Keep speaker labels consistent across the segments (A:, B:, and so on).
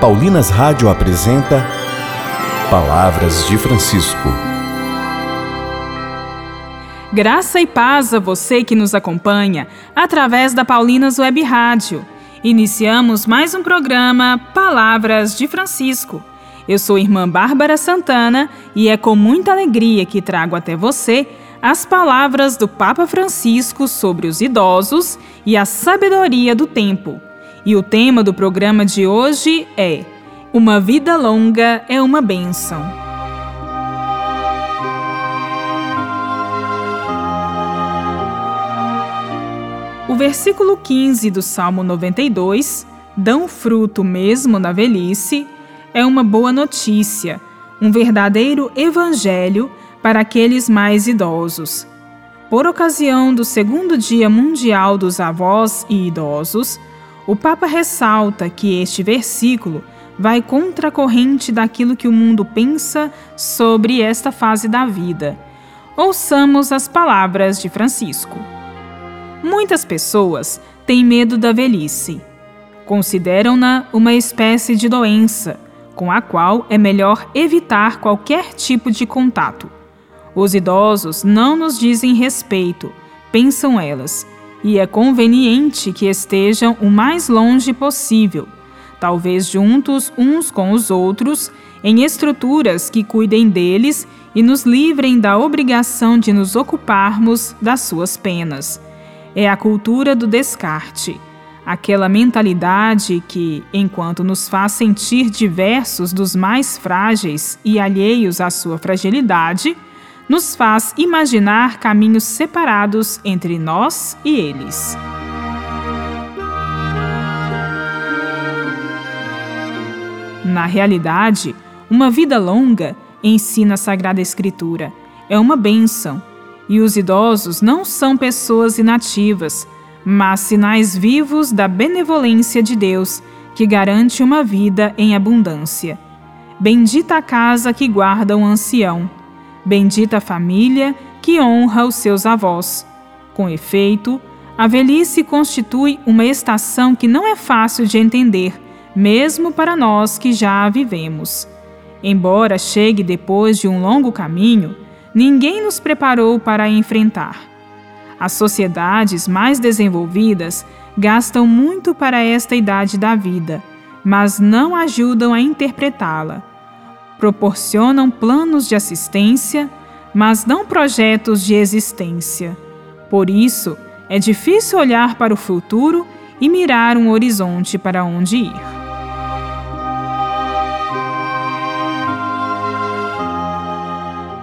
A: Paulinas Rádio apresenta Palavras de Francisco.
B: Graça e paz a você que nos acompanha através da Paulinas Web Rádio. Iniciamos mais um programa Palavras de Francisco. Eu sou irmã Bárbara Santana e é com muita alegria que trago até você as palavras do Papa Francisco sobre os idosos e a sabedoria do tempo. E o tema do programa de hoje é Uma vida longa é uma bênção. O versículo 15 do Salmo 92, dão fruto mesmo na velhice, é uma boa notícia, um verdadeiro evangelho para aqueles mais idosos. Por ocasião do segundo Dia Mundial dos Avós e Idosos, o Papa ressalta que este versículo vai contra a corrente daquilo que o mundo pensa sobre esta fase da vida. Ouçamos as palavras de Francisco. Muitas pessoas têm medo da velhice. Consideram-na uma espécie de doença com a qual é melhor evitar qualquer tipo de contato. Os idosos não nos dizem respeito, pensam elas, e é conveniente que estejam o mais longe possível, talvez juntos uns com os outros, em estruturas que cuidem deles e nos livrem da obrigação de nos ocuparmos das suas penas. É a cultura do descarte aquela mentalidade que, enquanto nos faz sentir diversos dos mais frágeis e alheios à sua fragilidade, nos faz imaginar caminhos separados entre nós e eles. Na realidade, uma vida longa, ensina a Sagrada Escritura, é uma bênção, e os idosos não são pessoas inativas, mas sinais vivos da benevolência de Deus, que garante uma vida em abundância. Bendita a casa que guarda um ancião, bendita família que honra os seus avós. Com efeito, a velhice constitui uma estação que não é fácil de entender, mesmo para nós que já a vivemos. Embora chegue depois de um longo caminho, ninguém nos preparou para a enfrentar. As sociedades mais desenvolvidas gastam muito para esta idade da vida, mas não ajudam a interpretá-la. Proporcionam planos de assistência, mas não projetos de existência. Por isso, é difícil olhar para o futuro e mirar um horizonte para onde ir.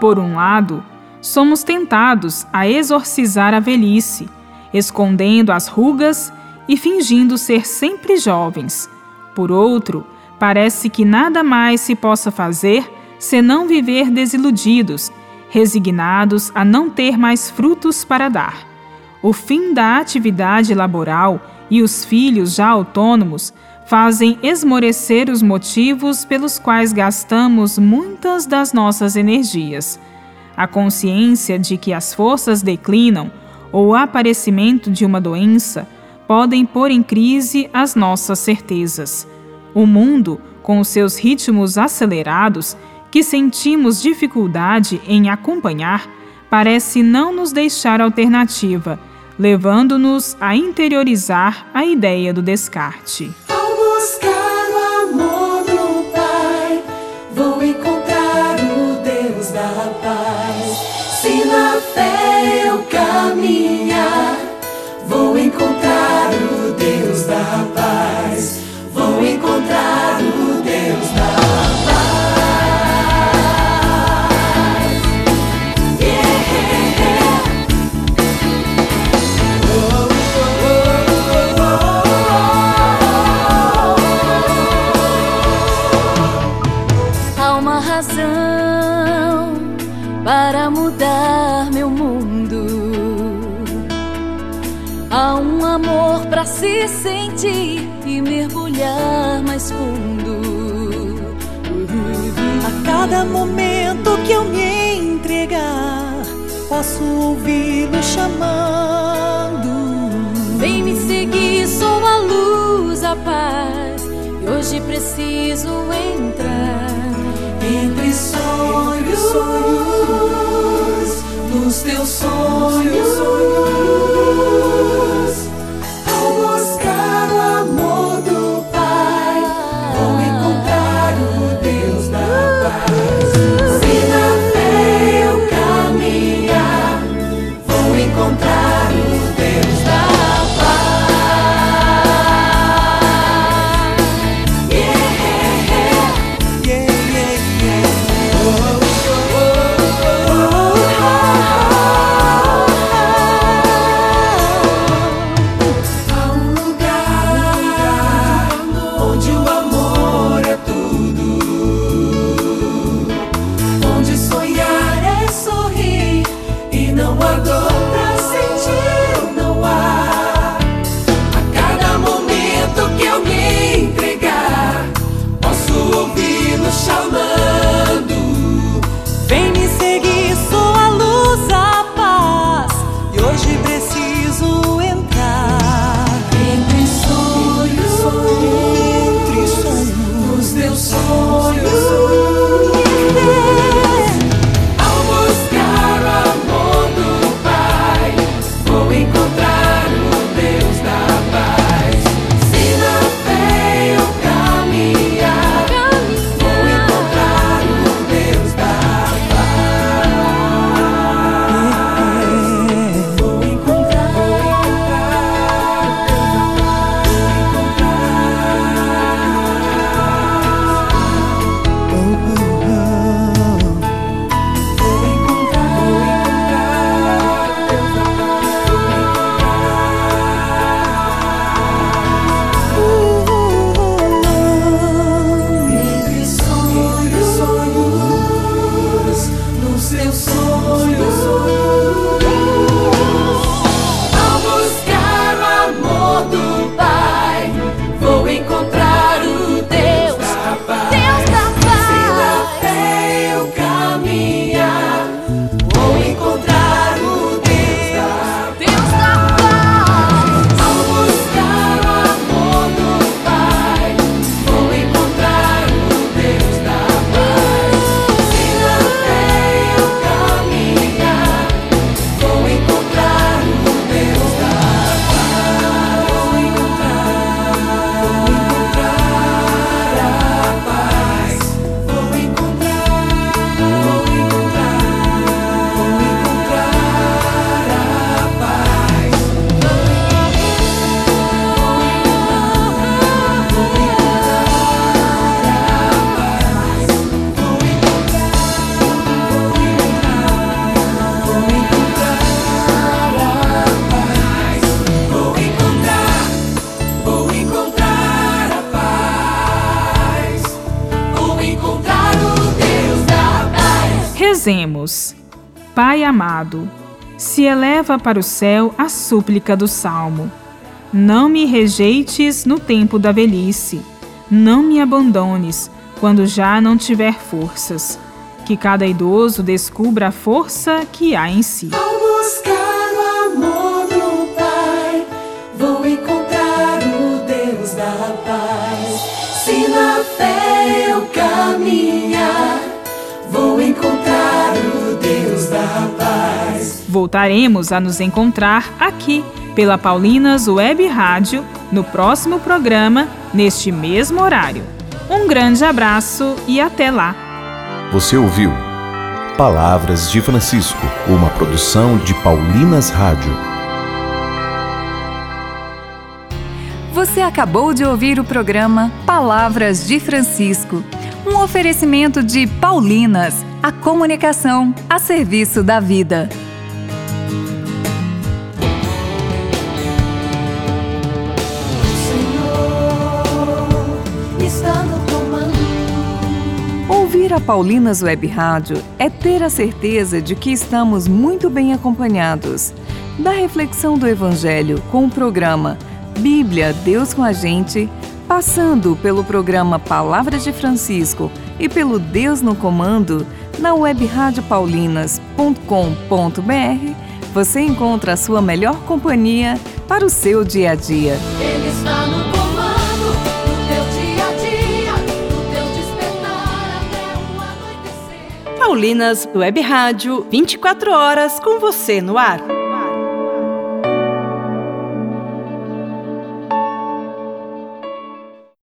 B: Por um lado, somos tentados a exorcizar a velhice, escondendo as rugas e fingindo ser sempre jovens. Por outro, parece que nada mais se possa fazer senão viver desiludidos, resignados a não ter mais frutos para dar. O fim da atividade laboral e os filhos já autônomos fazem esmorecer os motivos pelos quais gastamos muitas das nossas energias. A consciência de que as forças declinam ou o aparecimento de uma doença podem pôr em crise as nossas certezas. O mundo, com os seus ritmos acelerados, que sentimos dificuldade em acompanhar, parece não nos deixar alternativa, levando-nos a interiorizar a ideia do descarte.
C: Se sentir e mergulhar mais fundo.
D: A cada momento que eu me entregar, posso ouvi-lo chamando.
C: Vem me seguir, sou a luz, a paz. E hoje preciso entrar.
D: Entre sonhos, sonhos nos teus sonhos.
B: Rezemos. Pai amado, se eleva para o céu a súplica do salmo. Não me rejeites no tempo da velhice. Não me abandones quando já não tiver forças. Que cada idoso descubra a força que há em si. Voltaremos a nos encontrar aqui pela Paulinas Web Rádio no próximo programa, neste mesmo horário. Um grande abraço e até lá!
A: Você ouviu Palavras de Francisco, uma produção de Paulinas Rádio.
E: Você acabou de ouvir o programa Palavras de Francisco, um oferecimento de Paulinas, a comunicação a serviço da vida. A Paulinas Web Rádio é ter a certeza de que estamos muito bem acompanhados. Da reflexão do Evangelho com o programa Bíblia Deus com a Gente, passando pelo programa Palavras de Francisco e pelo Deus no Comando, na web radiopaulinas.com.br, você encontra a sua melhor companhia para o seu
C: dia a dia.
F: Paulinas Web Rádio, 24 horas com você no ar.